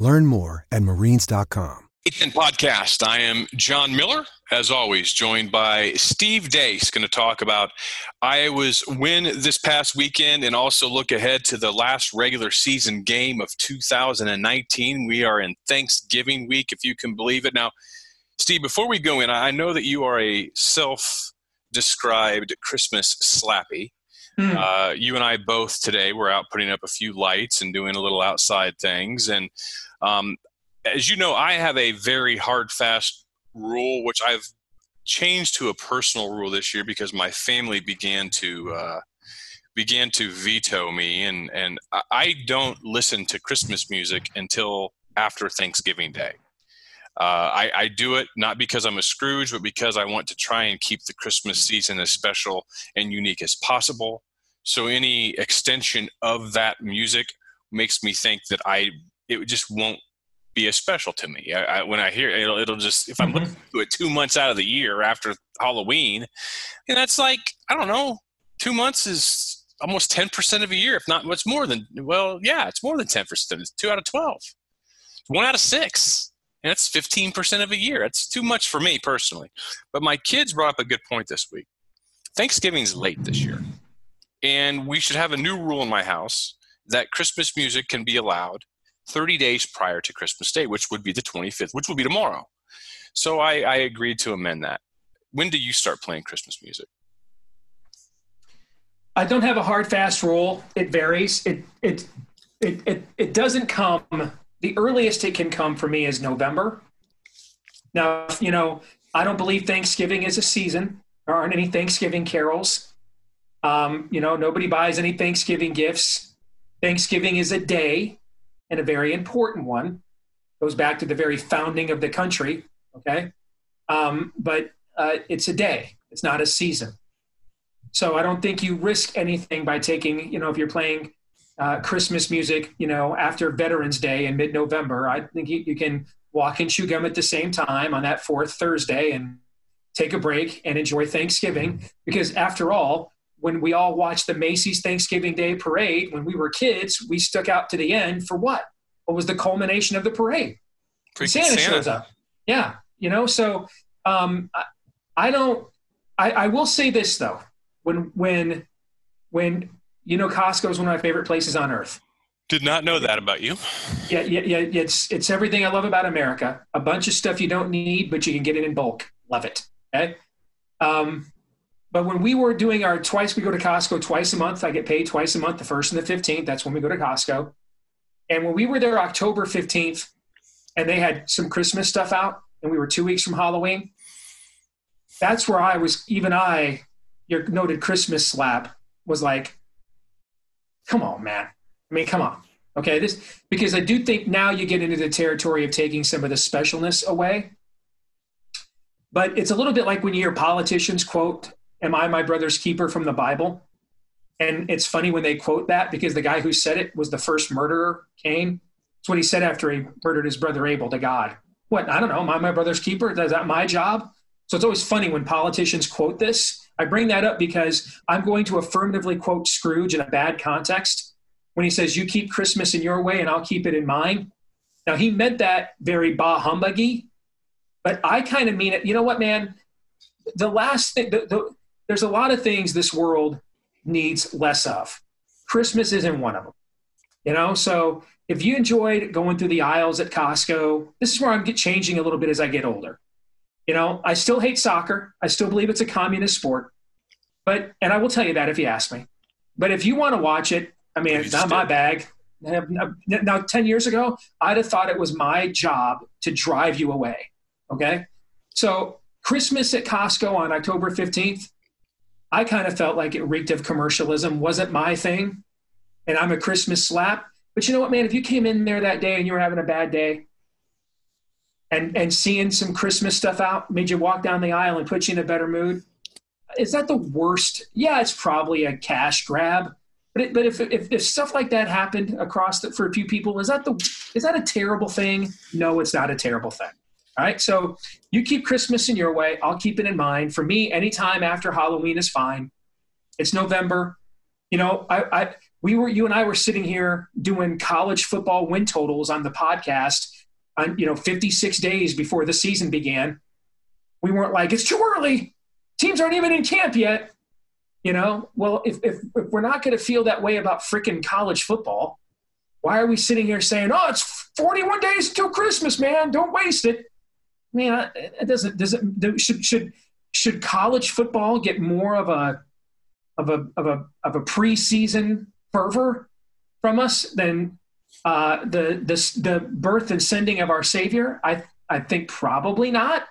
Learn more at marines.com. HN Podcast. I am John Miller, as always, joined by Steve Deace, going to talk about Iowa's win this past weekend and also look ahead to the last regular season game of 2019. We are in Thanksgiving week, if you can believe it. Now, Steve, before we go in, I know that you are a self described Christmas slappy. Mm. Uh, you and I both today were out putting up a few lights and doing a little outside things. And um, as you know, I have a very hard, fast rule, which I've changed to a personal rule this year because my family began to uh, began to veto me, and and I don't listen to Christmas music until after Thanksgiving Day. Uh, I, I, do it not because I'm a Scrooge, but because I want to try and keep the Christmas season as special and unique as possible. So any extension of that music makes me think that I it just won't be as special to me. I, I, when I hear it, it'll, it'll just if I'm mm-hmm. looking to it two months out of the year after Halloween, and that's like I don't know, two months is almost ten percent of a year, if not much more than. Well, yeah, it's more than ten percent. It's two out of twelve, one out of six, and that's fifteen percent of a year. That's too much for me personally. But my kids brought up a good point this week. Thanksgiving's late this year, and we should have a new rule in my house that Christmas music can be allowed 30 days prior to Christmas Day, which would be the 25th, which will be tomorrow. So I, I agreed to amend that. When do you start playing Christmas music? I don't have a hard fast rule. It varies. It it it it, it doesn't come. The earliest it can come for me is November. Now, you know, I don't believe Thanksgiving is a season. There aren't any Thanksgiving carols. Um, you know, nobody buys any Thanksgiving gifts. Thanksgiving is a day and a very important one. Goes back to the very founding of the country. Okay, um, but uh, it's a day. It's not a season. So I don't think you risk anything by taking. You know, if you're playing uh, Christmas music, you know, after Veterans Day in mid-November, I think you, you can walk and chew gum at the same time on that fourth Thursday and take a break and enjoy Thanksgiving. Because after all, when we all watched the Macy's Thanksgiving Day parade when we were kids, we stuck out to the end for what? What was the culmination of the parade? Santa, Santa, shows up. Yeah, you know. So um, I, I don't. I, I will say this though, when when when you know Costco is one of my favorite places on earth. Did not know that about you. Yeah, yeah, yeah. It's it's everything I love about America. A bunch of stuff you don't need, but you can get it in bulk. Love it. Okay. Um, but when we were doing our twice, we go to Costco twice a month. I get paid twice a month, the first and the 15th. That's when we go to Costco. And when we were there October 15th, and they had some Christmas stuff out, and we were two weeks from Halloween, that's where I was, even I, your noted Christmas slap, was like, come on, man. I mean, come on. Okay, this because I do think now you get into the territory of taking some of the specialness away. But it's a little bit like when you hear politicians quote Am I my brother's keeper from the Bible? And it's funny when they quote that because the guy who said it was the first murderer, Cain. It's what he said after he murdered his brother Abel to God. What? I don't know. Am I my brother's keeper? Is that my job? So it's always funny when politicians quote this. I bring that up because I'm going to affirmatively quote Scrooge in a bad context when he says, You keep Christmas in your way and I'll keep it in mine. Now, he meant that very bah humbuggy, but I kind of mean it. You know what, man? The last thing, the, the, there's a lot of things this world needs less of. Christmas isn't one of them. You know, so if you enjoyed going through the aisles at Costco, this is where I'm changing a little bit as I get older. You know, I still hate soccer. I still believe it's a communist sport. But and I will tell you that if you ask me. But if you want to watch it, I mean, it's not my bag. Now, 10 years ago, I'd have thought it was my job to drive you away. Okay. So, Christmas at Costco on October 15th, I kind of felt like it reeked of commercialism, wasn't my thing. And I'm a Christmas slap. But you know what, man? If you came in there that day and you were having a bad day, and and seeing some Christmas stuff out made you walk down the aisle and put you in a better mood. Is that the worst? Yeah, it's probably a cash grab. But, it, but if, if, if stuff like that happened across the, for a few people, is that the is that a terrible thing? No, it's not a terrible thing. All right. So you keep Christmas in your way. I'll keep it in mind. For me, anytime after Halloween is fine. It's November. You know, I, I we were you and I were sitting here doing college football win totals on the podcast on you know 56 days before the season began. We weren't like it's too early. Teams aren't even in camp yet. You know, well, if, if, if we're not going to feel that way about freaking college football, why are we sitting here saying, "Oh, it's 41 days until Christmas, man. Don't waste it." I mean, it doesn't. Does it? Should should should college football get more of a of a of a of a preseason fervor from us than uh, the the the birth and sending of our Savior? I I think probably not.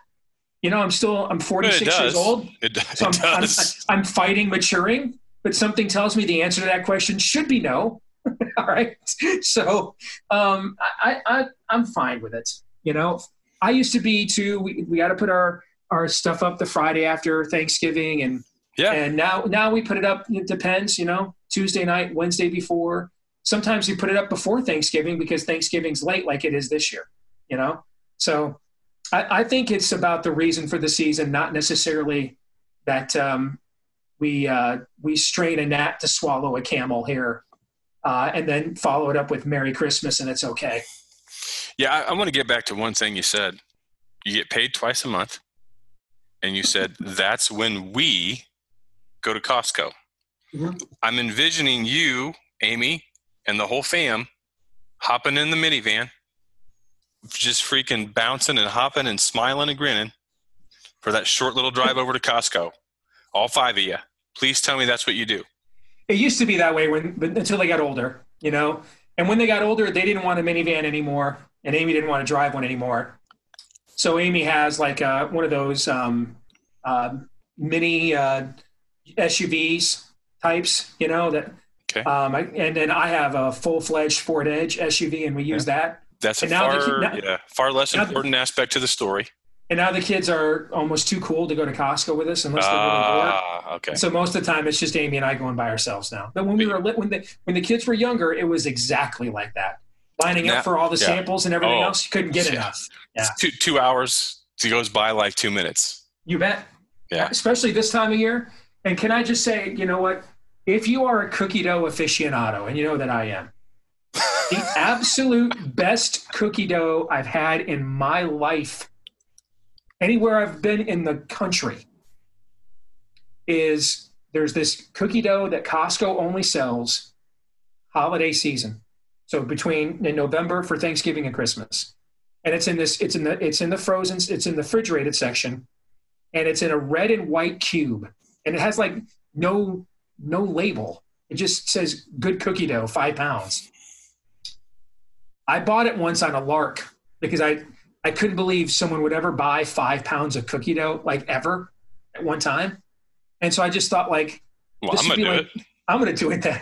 You know, I'm still I'm 46 years old. It, so I'm, does. I'm, I'm, fighting maturing, but something tells me the answer to that question should be no. All right. So um, I, I I'm fine with it. You know, I used to be too. We, we got to put our our stuff up the Friday after Thanksgiving, and yeah, and now now we put it up. It depends, you know, Tuesday night, Wednesday before. Sometimes we put it up before Thanksgiving because Thanksgiving's late, like it is this year. You know, so I, I think it's about the reason for the season, not necessarily that um, we uh, we strain a gnat to swallow a camel here, uh, and then follow it up with Merry Christmas and it's okay. Yeah, I, I want to get back to one thing you said. You get paid twice a month, and you said that's when we go to Costco. Mm-hmm. I'm envisioning you, Amy, and the whole fam hopping in the minivan, just freaking bouncing and hopping and smiling and grinning for that short little drive over to Costco. All five of you. Please tell me that's what you do. It used to be that way when but until they got older, you know. And when they got older, they didn't want a minivan anymore and Amy didn't want to drive one anymore. So Amy has like uh, one of those um, uh, mini uh, SUVs types, you know that. Okay. Um, I, and then I have a full fledged Ford Edge SUV, and we use yeah. that. That's and a far, now, yeah, far less important aspect to the story. And now the kids are almost too cool to go to Costco with us unless they're really bored. Ah, okay. So most of the time, it's just Amy and I going by ourselves now. But when we were when the when the kids were younger, it was exactly like that lining now, up for all the yeah. samples and everything oh, else. You couldn't get yeah. enough. Yeah. Two, two hours it goes by like two minutes. You bet. Yeah. Especially this time of year. And can I just say, you know what? If you are a cookie dough aficionado, and you know that I am, the absolute best cookie dough I've had in my life, anywhere I've been in the country, is there's this cookie dough that Costco only sells holiday season. So between in November for Thanksgiving and Christmas, and it's in this it's in the it's in the frozen it's in the refrigerated section, and it's in a red and white cube, and it has like no no label. It just says good cookie dough, five pounds. I bought it once on a lark because I I couldn't believe someone would ever buy five pounds of cookie dough like ever at one time, and so I just thought like, well, I'm gonna do like, it. I'm gonna do it then,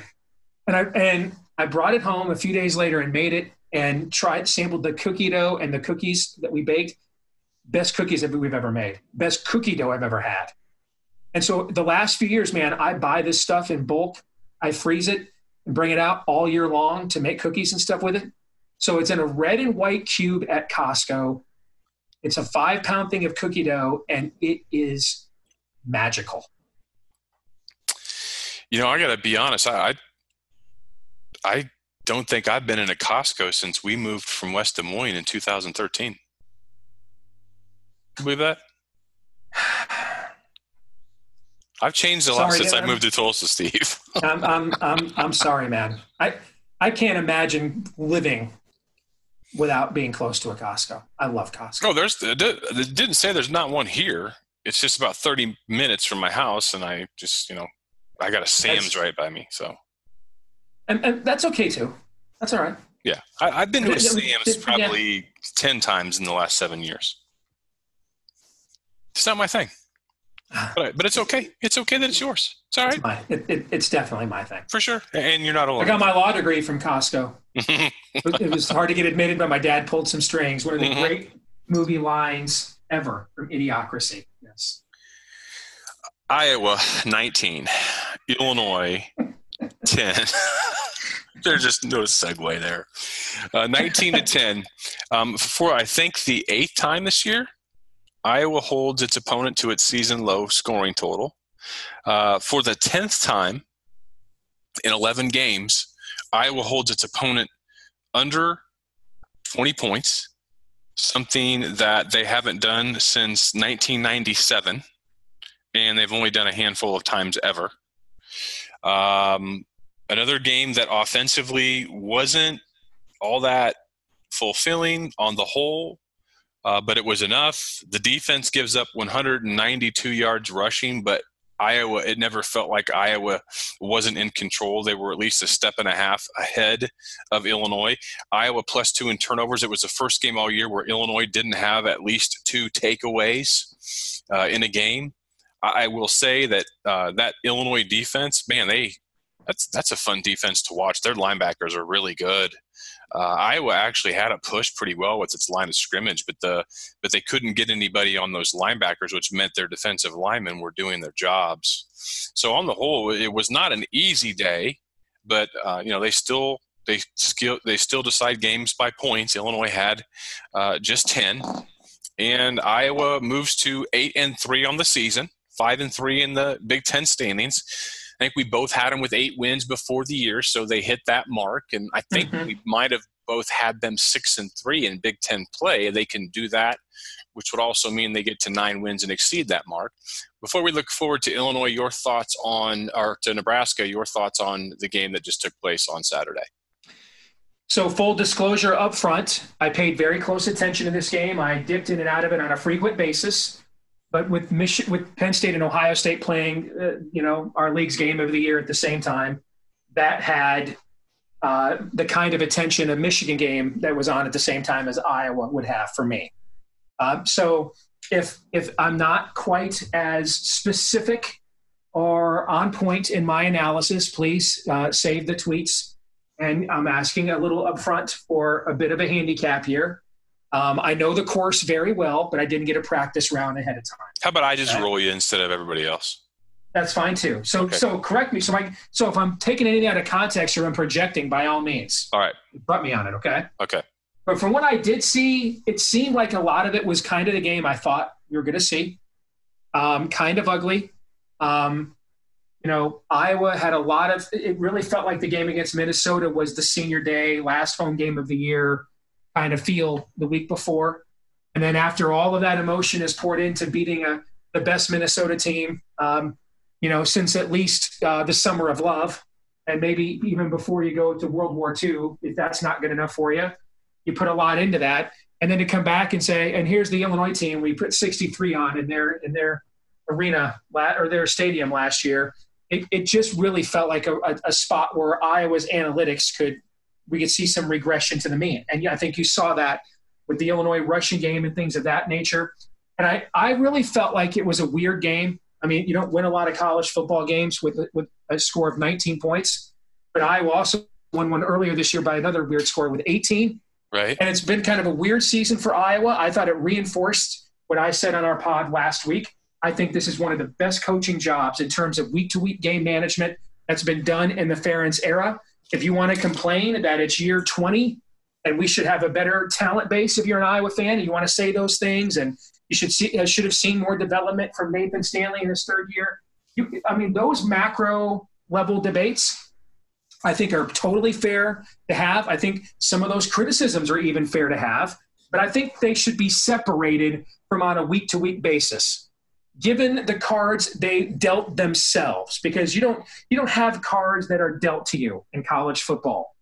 and I and I brought it home a few days later and made it and tried sampled the cookie dough and the cookies that we baked. Best cookies that we've ever made. Best cookie dough I've ever had. And so the last few years, man, I buy this stuff in bulk. I freeze it and bring it out all year long to make cookies and stuff with it. So it's in a red and white cube at Costco. It's a five pound thing of cookie dough, and it is magical. You know, I got to be honest. I, I I don't think I've been in a Costco since we moved from West Des Moines in 2013. believe that? I've changed a lot sorry, since I moved to Tulsa, Steve. I'm, I'm, I'm, I'm sorry, man. I, I can't imagine living without being close to a Costco. I love Costco. No, there's, it didn't say there's not one here. It's just about 30 minutes from my house. And I just, you know, I got a Sam's That's, right by me. So and, and that's okay too. That's all right. Yeah, I, have been to a Sam's probably yeah. ten times in the last seven years. It's not my thing, but, but it's okay. It's okay that it's yours. It's all right. It's, my, it, it, it's definitely my thing for sure. And you're not alone. I got my law degree from Costco. it was hard to get admitted, but my dad pulled some strings. One of the mm-hmm. great, movie lines ever from Idiocracy. Yes. Iowa 19, Illinois 10. There's just no segue there. Uh, 19 to 10. Um, for I think the eighth time this year, Iowa holds its opponent to its season low scoring total. Uh, for the 10th time in 11 games, Iowa holds its opponent under 20 points, something that they haven't done since 1997, and they've only done a handful of times ever. Um, another game that offensively wasn't all that fulfilling on the whole, uh, but it was enough. The defense gives up 192 yards rushing, but Iowa, it never felt like Iowa wasn't in control. They were at least a step and a half ahead of Illinois. Iowa plus two in turnovers. It was the first game all year where Illinois didn't have at least two takeaways uh, in a game. I will say that uh, that Illinois defense, man, they that's that's a fun defense to watch. Their linebackers are really good. Uh, Iowa actually had a push pretty well with its line of scrimmage, but the but they couldn't get anybody on those linebackers, which meant their defensive linemen were doing their jobs. So on the whole, it was not an easy day, but uh, you know they still they still they still decide games by points. Illinois had uh, just ten, and Iowa moves to eight and three on the season, five and three in the Big Ten standings I think we both had them with eight wins before the year, so they hit that mark. And I think mm-hmm. we might have both had them six and three in Big Ten play. They can do that, which would also mean they get to nine wins and exceed that mark. Before we look forward to Illinois, your thoughts on, or to Nebraska, your thoughts on the game that just took place on Saturday. So, full disclosure up front, I paid very close attention to this game. I dipped in and out of it on a frequent basis. But with Mich- with Penn State and Ohio State playing, uh, you know, our league's game of the year at the same time, that had uh, the kind of attention a Michigan game that was on at the same time as Iowa would have for me. Uh, so if if I'm not quite as specific or on point in my analysis, please uh, save the tweets. And I'm asking a little upfront for a bit of a handicap here. Um, I know the course very well, but I didn't get a practice round ahead of time. How about I just uh, roll you instead of everybody else? That's fine too. So, okay. so correct me. So, my, so if I'm taking anything out of context or I'm projecting, by all means, all right, put me on it. Okay. Okay. But from what I did see, it seemed like a lot of it was kind of the game I thought you were going to see. Um, kind of ugly. Um, you know, Iowa had a lot of. It really felt like the game against Minnesota was the senior day, last home game of the year kind of feel the week before. And then after all of that emotion is poured into beating a, the best Minnesota team, um, you know, since at least uh, the summer of love, and maybe even before you go to World War II, if that's not good enough for you, you put a lot into that. And then to come back and say, and here's the Illinois team we put 63 on in their in their arena or their stadium last year. It, it just really felt like a, a, a spot where Iowa's analytics could we could see some regression to the mean. And I think you saw that with the Illinois rushing game and things of that nature. And I, I really felt like it was a weird game. I mean, you don't win a lot of college football games with, with a score of 19 points, but Iowa also won one earlier this year by another weird score with 18. Right. And it's been kind of a weird season for Iowa. I thought it reinforced what I said on our pod last week. I think this is one of the best coaching jobs in terms of week to week game management that's been done in the Ferentz era if you want to complain that it's year 20 and we should have a better talent base if you're an Iowa fan and you want to say those things and you should see uh, should have seen more development from Nathan Stanley in his third year. You, I mean, those macro level debates, I think, are totally fair to have. I think some of those criticisms are even fair to have, but I think they should be separated from on a week to week basis given the cards they dealt themselves because you don't you don't have cards that are dealt to you in college football.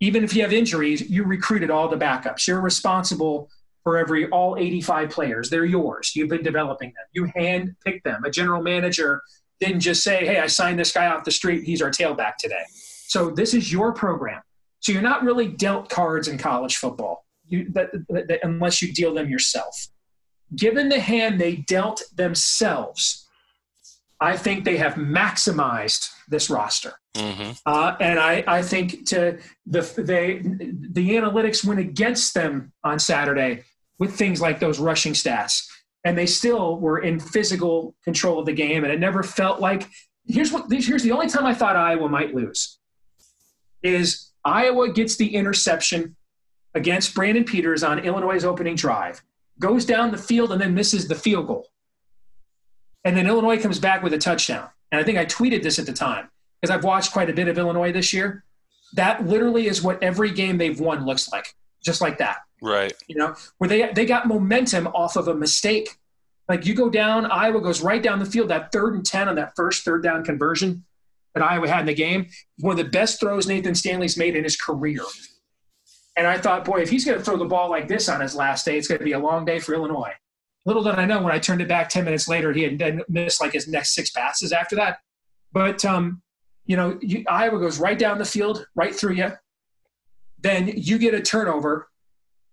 Even if you have injuries you recruited all the backups. You're responsible for every all 85 players. They're yours. You've been developing them. You hand pick them. A general manager didn't just say hey i signed this guy off the street. He's our tailback today. So this is your program. So you're not really dealt cards in college football. You, that, that, unless you deal them yourself given the hand they dealt themselves, I think they have maximized this roster. Mm-hmm. Uh, and I, I think to the they the analytics went against them on Saturday with things like those rushing stats. And they still were in physical control of the game. And it never felt like here's what here's the only time I thought Iowa might lose is Iowa gets the interception against Brandon Peters on Illinois' opening drive, goes down the field and then misses the field goal. And then Illinois comes back with a touchdown. And I think I tweeted this at the time because I've watched quite a bit of Illinois this year. That literally is what every game they've won looks like, just like that. Right. You know, where they they got momentum off of a mistake. Like you go down, Iowa goes right down the field. That third and ten on that first third down conversion that Iowa had in the game, one of the best throws Nathan Stanley's made in his career. And I thought, boy, if he's going to throw the ball like this on his last day, it's going to be a long day for Illinois. Little did I know when I turned it back 10 minutes later, he had missed like his next six passes after that. But, um, you know, you, Iowa goes right down the field, right through you. Then you get a turnover.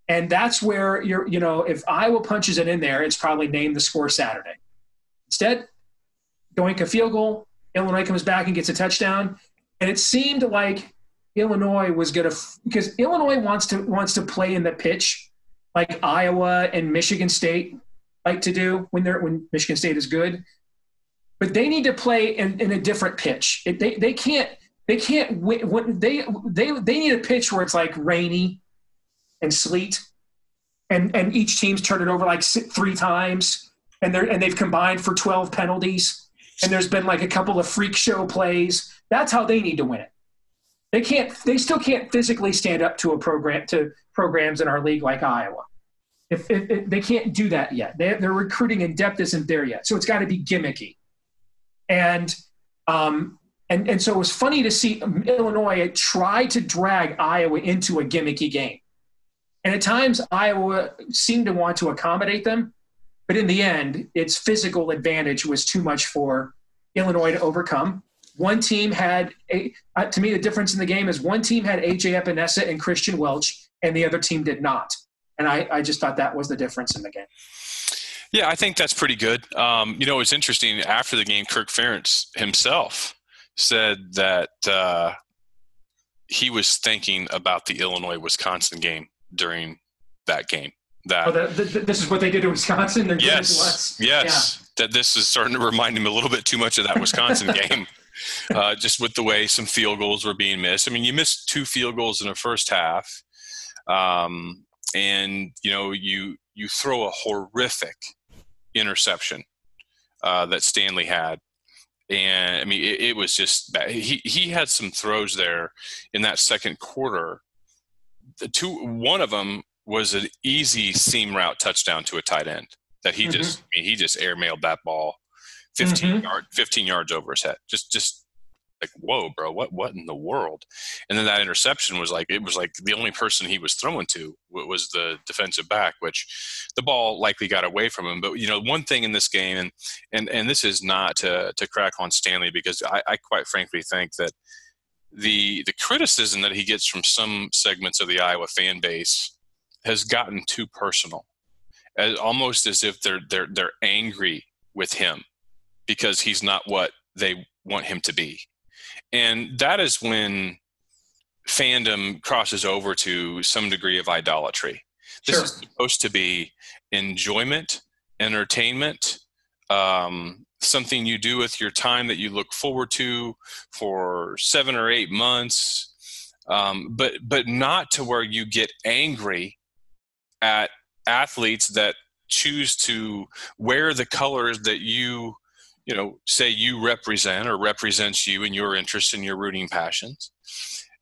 And that's where you're, you know, if Iowa punches it in there, it's probably named the score Saturday. Instead, doink a field goal, Illinois comes back and gets a touchdown. And it seemed like Illinois was going to because Illinois wants to wants to play in the pitch like Iowa and Michigan State like to do when they're when Michigan State is good, but they need to play in, in a different pitch. It, they they can't they can't when they they they need a pitch where it's like rainy and sleet, and and each team's turned it over like three times, and they're and they've combined for twelve penalties, and there's been like a couple of freak show plays. That's how they need to win it. They can't. They still can't physically stand up to a program to programs in our league like Iowa. If, if, if they can't do that yet, they, their recruiting in depth isn't there yet. So it's got to be gimmicky. And um, and and so it was funny to see Illinois try to drag Iowa into a gimmicky game. And at times Iowa seemed to want to accommodate them, but in the end, its physical advantage was too much for Illinois to overcome. One team had a, uh, to me, the difference in the game is one team had AJ Epenesa and Christian Welch, and the other team did not. And I, I just thought that was the difference in the game. Yeah, I think that's pretty good. Um, you know, it's interesting. After the game, Kirk Ferentz himself said that uh, he was thinking about the Illinois Wisconsin game during that game. That, oh, the, the, this is what they did to Wisconsin. They're yes, yes. Yeah. That this is starting to remind him a little bit too much of that Wisconsin game uh, just with the way some field goals were being missed. I mean, you missed two field goals in the first half, um, and you know you you throw a horrific interception uh, that Stanley had. And I mean, it, it was just bad. he he had some throws there in that second quarter. The two, one of them was an easy seam route touchdown to a tight end that he mm-hmm. just I mean, he just airmailed that ball 15 mm-hmm. yard 15 yards over his head. Just just like whoa bro what what in the world? And then that interception was like it was like the only person he was throwing to was the defensive back which the ball likely got away from him. But you know one thing in this game and and and this is not to to crack on stanley because i, I quite frankly think that the the criticism that he gets from some segments of the iowa fan base has gotten too personal. As, almost as if they're they're they're angry with him because he's not what they want him to be. And that is when fandom crosses over to some degree of idolatry. This sure. is supposed to be enjoyment, entertainment, um, something you do with your time that you look forward to for seven or eight months, um, but but not to where you get angry at athletes that choose to wear the colors that you you know say you represent or represents you and your interests and your rooting passions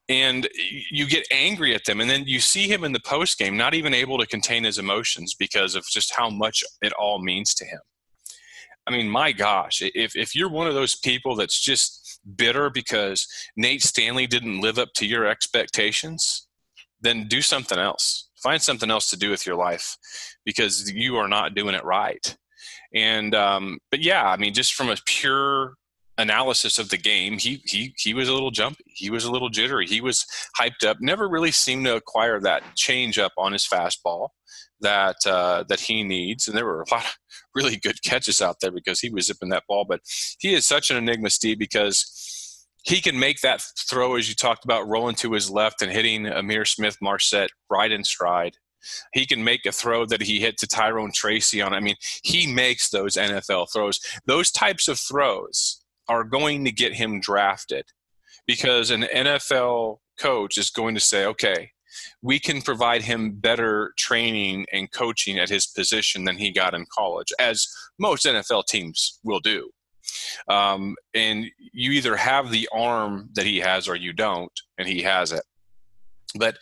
and you get angry at them and then you see him in the post game not even able to contain his emotions because of just how much it all means to him. I mean my gosh if, if you're one of those people that's just bitter because nate stanley didn't live up to your expectations then do something else. Find something else to do with your life because you are not doing it right and um, but yeah, I mean, just from a pure analysis of the game, he he he was a little jumpy. He was a little jittery. He was hyped up. Never really seemed to acquire that change up on his fastball that uh, that he needs. And there were a lot of really good catches out there because he was zipping that ball. But he is such an enigma, Steve, because he can make that throw as you talked about, rolling to his left and hitting Ihmir Smith-Marsette right in stride He can make a throw that he hit to Tyrone Tracy on. I mean, he makes those NFL throws. Those types of throws are going to get him drafted because an NFL coach is going to say, okay, we can provide him better training and coaching at his position than he got in college, as most NFL teams will do. Um, and you either have the arm that he has or you don't, and he has it. But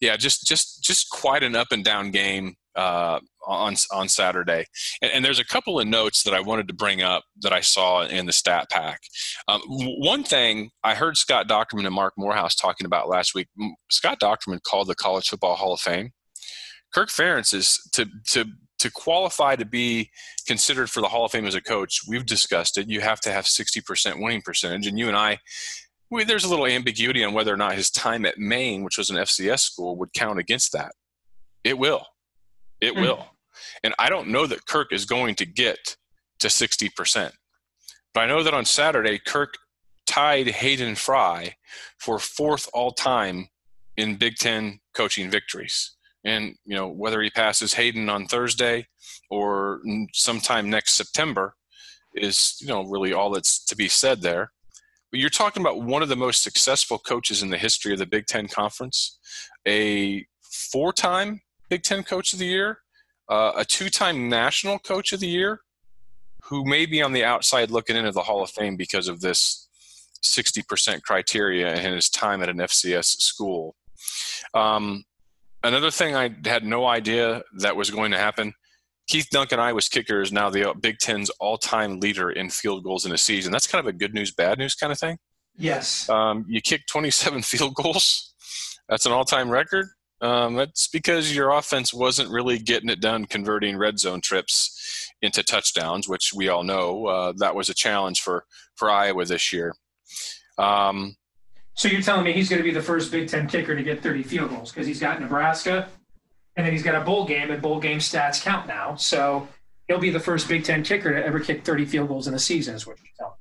yeah, just just just quite an up and down game uh, on on Saturday. And, and, there's a couple of notes that I wanted to bring up that I saw in the stat pack. Um, one thing I heard Scott Dochterman and Marc Morehouse talking about last week. Scott Dochterman called the College Football Hall of Fame. Kirk Ferentz is to to to qualify to be considered for the Hall of Fame as a coach. We've discussed it. You have to have 60% winning percentage, and you and I. We, there's a little ambiguity on whether or not his time at Maine, which was an FCS school, would count against that. It will it mm. will. And I don't know that Kirk is going to get to 60%. But I know that on Saturday, Kirk tied Hayden Fry for fourth all time in Big Ten coaching victories. And, you know, whether he passes Hayden on Thursday or sometime next September is, you know, really all that's to be said there. You're talking about one of the most successful coaches in the history of the Big Ten Conference, a four time Big Ten Coach of the Year, uh, a two-time National Coach of the Year, who may be on the outside looking into the Hall of Fame because of this 60% criteria and his time at an FCS school. Um, another thing I had no idea that was going to happen. Keith Duncan, Iowa's kicker, is now the Big Ten's all-time leader in field goals in a season. That's kind of a good news, bad news kind of thing. Yes. Um, you kicked 27 field goals. That's an all-time record. Um, that's because your offense wasn't really getting it done converting red zone trips into touchdowns, which we all know uh, that was a challenge for, for Iowa this year. Um, so you're telling me he's going to be the first Big Ten kicker to get 30 field goals because he's got Nebraska, and then he's got a bowl game, and bowl game stats count now. So he'll be the first Big Ten kicker to ever kick 30 field goals in a season, is what you're telling me.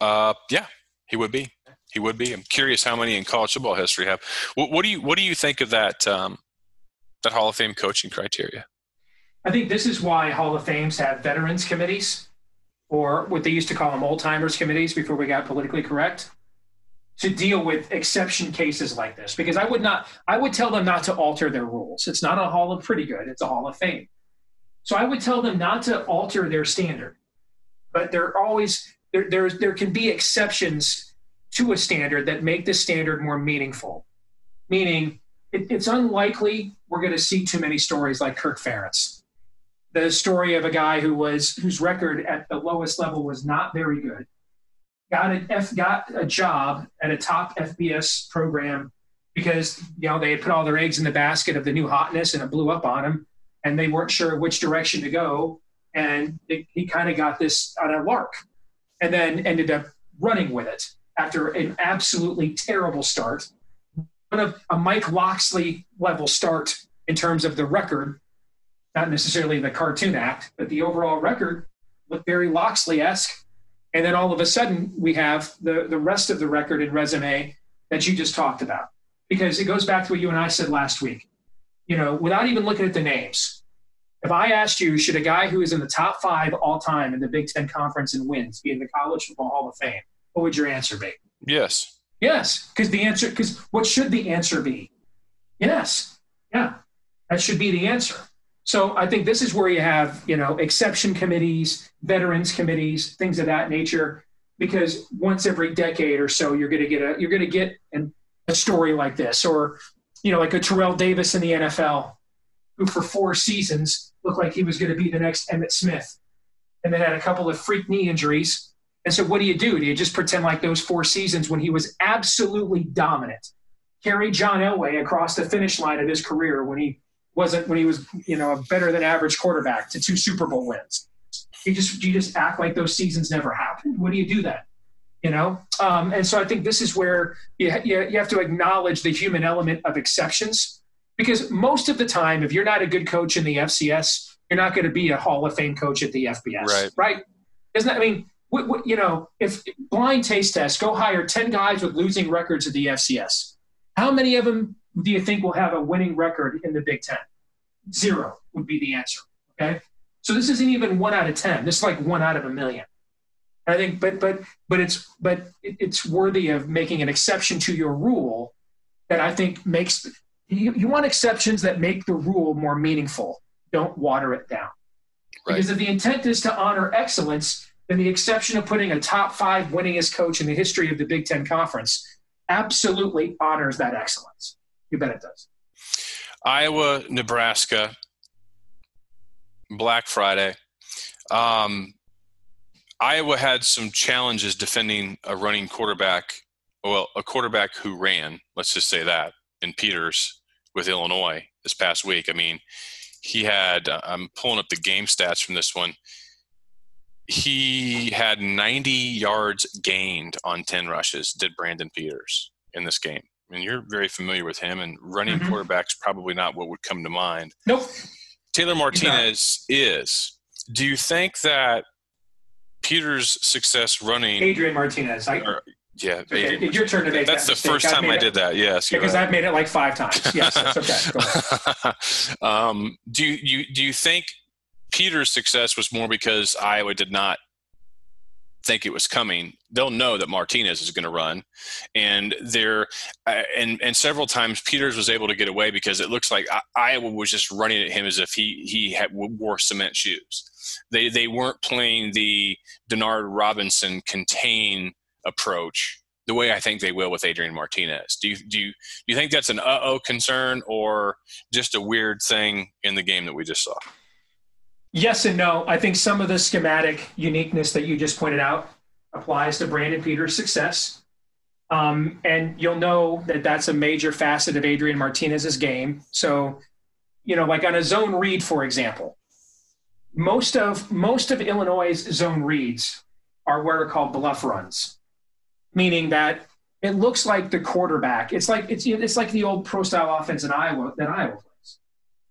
Uh, yeah, he would be. He would be. I'm curious how many in college football history have. What, what do you What do you think of that um, that Hall of Fame coaching criteria? I think this is why Hall of Fames have veterans committees, or what they used to call them old timers committees before we got politically correct, to deal with exception cases like this. Because I would not, I would tell them not to alter their rules. It's not a Hall of Pretty Good; it's a Hall of Fame. So I would tell them not to alter their standard, but there always there there, there can be exceptions to a standard that make the standard more meaningful. Meaning, it, it's unlikely we're going to see too many stories like Kirk Ferentz. The story of a guy who was whose record at the lowest level was not very good, got a F, got a job at a top FBS program because you know they had put all their eggs in the basket of the new hotness and it blew up on them, and they weren't sure which direction to go, and it, he kind of got this on a lark, and then ended up running with it after an absolutely terrible start. One of a Mike Locksley level start in terms of the record, not necessarily the cartoon act, but the overall record looked very Locksley esque. And then all of a sudden, we have the, the rest of the record and resume that you just talked about. Because it goes back to what you and I said last week. You know, without even looking at the names, if I asked you, should a guy who is in the top five all time in the Big Ten Conference and wins be in the College Football Hall of Fame? what would your answer be? Yes. Yes, because the answer, because what should the answer be? Yes. Yeah, that should be the answer. So I think this is where you have, you know, exception committees, veterans committees, things of that nature. Because once every decade or so, you're going to get a you're going to get an, a story like this, or you know, like a Terrell Davis in the NFL, who for four seasons looked like he was going to be the next Emmitt Smith, and then had a couple of freak knee injuries, and so, what do you do? Do you just pretend like those four seasons when he was absolutely dominant, carried John Elway across the finish line of his career when he wasn't when he was you know a better than average quarterback to two Super Bowl wins? You just you just act like those seasons never happened. What do you do then? You know, um, and so I think this is where you, you, you have to acknowledge the human element of exceptions because most of the time, if you're not a good coach in the FCS, you're not going to be a Hall of Fame coach at the FBS, right? Right? Isn't that? I mean, what, what, you know, if blind taste test, go hire 10 guys with losing records at the FCS. How many of them do you think will have a winning record in the Big Ten? zero would be the answer. Okay. So this isn't even one out of 10. This is like one out of a million. I think, but, but, but it's, but it's worthy of making an exception to your rule that I think makes, you, you want exceptions that make the rule more meaningful. Don't water it down. Right. Because if the intent is to honor excellence, then the exception of putting a top five winningest coach in the history of the Big Ten Conference absolutely honors that excellence. You bet it does. Iowa, Nebraska, Black Friday. Um, Iowa had some challenges defending a running quarterback, well, a quarterback who ran, let's just say that, in Peters with Illinois this past week. I mean, he had, uh, I'm pulling up the game stats from this one. He had 90 yards gained on 10 rushes, did Brandon Peters in this game. I mean, you're very familiar with him, and running mm-hmm. quarterback's probably not what would come to mind. Nope. Taylor Martinez is. Do you think that Peter's success running Adrian Martinez? I, or, yeah, okay, Adrian, your turn to make That's that the first time I it, did that. Yes, because right. I've made it like five times. Yes, that's okay. um, do you do you think Peter's success was more because Iowa did not think it was coming, they'll know that Martinez is going to run, and they're uh, and and several times Peters was able to get away because it looks like Iowa was just running at him as if he he had wore cement shoes. They they weren't playing the Denard Robinson contain approach the way I think they will with Adrian Martinez. Do you do you, do you think that's an uh oh concern or just a weird thing in the game that we just saw? Yes and no. I think some of the schematic uniqueness that you just pointed out applies to Brandon Peters' success. Um, and you'll know that that's a major facet of Adrian Martinez's game. So, you know, like on a zone read, for example, most of most of Illinois' zone reads are what are called bluff runs, meaning that it looks like the quarterback. It's like it's it's like the old pro style offense in Iowa that Iowa plays.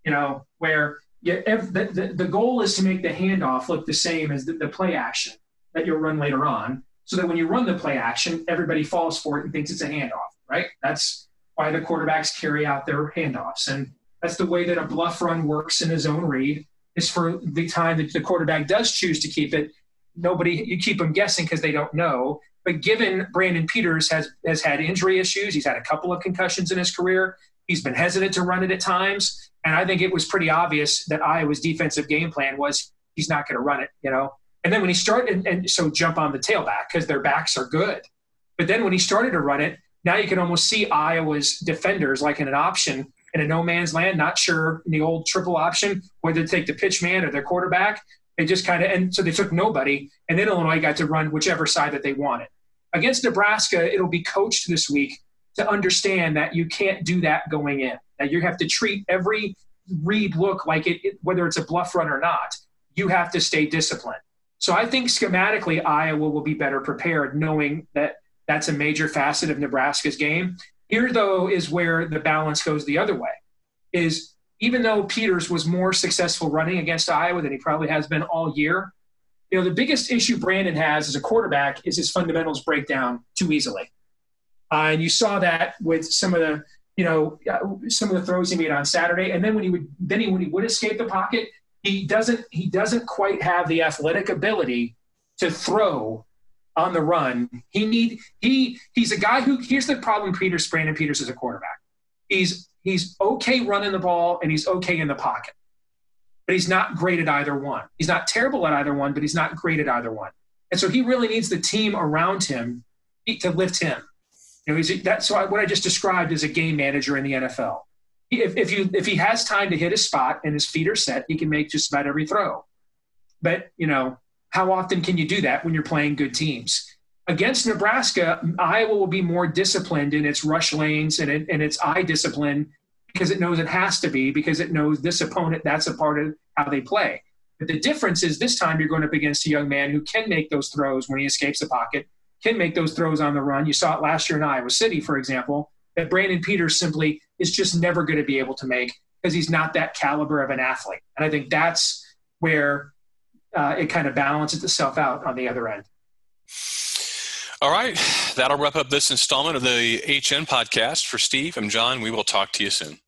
You know, where yeah, the, the, the, goal is to make the handoff look the same as the, the, play action that you'll run later on, so that when you run the play action, everybody falls for it and thinks it's a handoff, right? That's why the quarterbacks carry out their handoffs. And that's the way that a bluff run works in a zone read, is for the time that the quarterback does choose to keep it, nobody, you keep them guessing because they don't know. But given Brandon Peters has, has had injury issues, he's had a couple of concussions in his career, he's been hesitant to run it at times and I think it was pretty obvious that Iowa's defensive game plan was he's not going to run it, you know. And then when he started, and, and so jump on the tailback because their backs are good. But then when he started to run it, now you can almost see Iowa's defenders like in an option in a no man's land, not sure in the old triple option whether to take the pitch man or their quarterback. They just kind of, and so they took nobody. And then Illinois got to run whichever side that they wanted. Against Nebraska, it'll be coached this week to understand that you can't do that going in. That you have to treat every read look like it, it, whether it's a bluff run or not. You have to stay disciplined. So I think schematically, Iowa will be better prepared, knowing that that's a major facet of Nebraska's game. Here, though, is where the balance goes the other way. Is even though Peters was more successful running against Iowa than he probably has been all year, you know, the biggest issue Brandon has as a quarterback is his fundamentals break down too easily. Uh, and you saw that with some of the, you know, uh, some of the throws he made on Saturday. And then when he would, then he, when he would escape the pocket, he doesn't, he doesn't quite have the athletic ability to throw on the run. He need, he, he's a guy who, here's the problem Peters, Brandon Peters is a quarterback. He's, he's okay running the ball and he's okay in the pocket, but he's not great at either one. He's not terrible at either one, but he's not great at either one. And so he really needs the team around him to lift him. You know, he's that. So I, what I just described is a game manager in the NFL. If, if you if he has time to hit a spot and his feet are set, he can make just about every throw. But you know, how often can you do that when you're playing good teams? Against Nebraska, Iowa will be more disciplined in its rush lanes and, it, and its eye discipline because it knows it has to be because it knows this opponent that's a part of how they play. But the difference is this time you're going up against a young man who can make those throws when he escapes the pocket can make those throws on the run. You saw it last year in Iowa City, for example, that Brandon Peters simply is just never going to be able to make because he's not that caliber of an athlete. And I think that's where uh, it kind of balances itself out on the other end. All right. That'll wrap up this installment of the HN podcast. For Steve, I'm John. We will talk to you soon.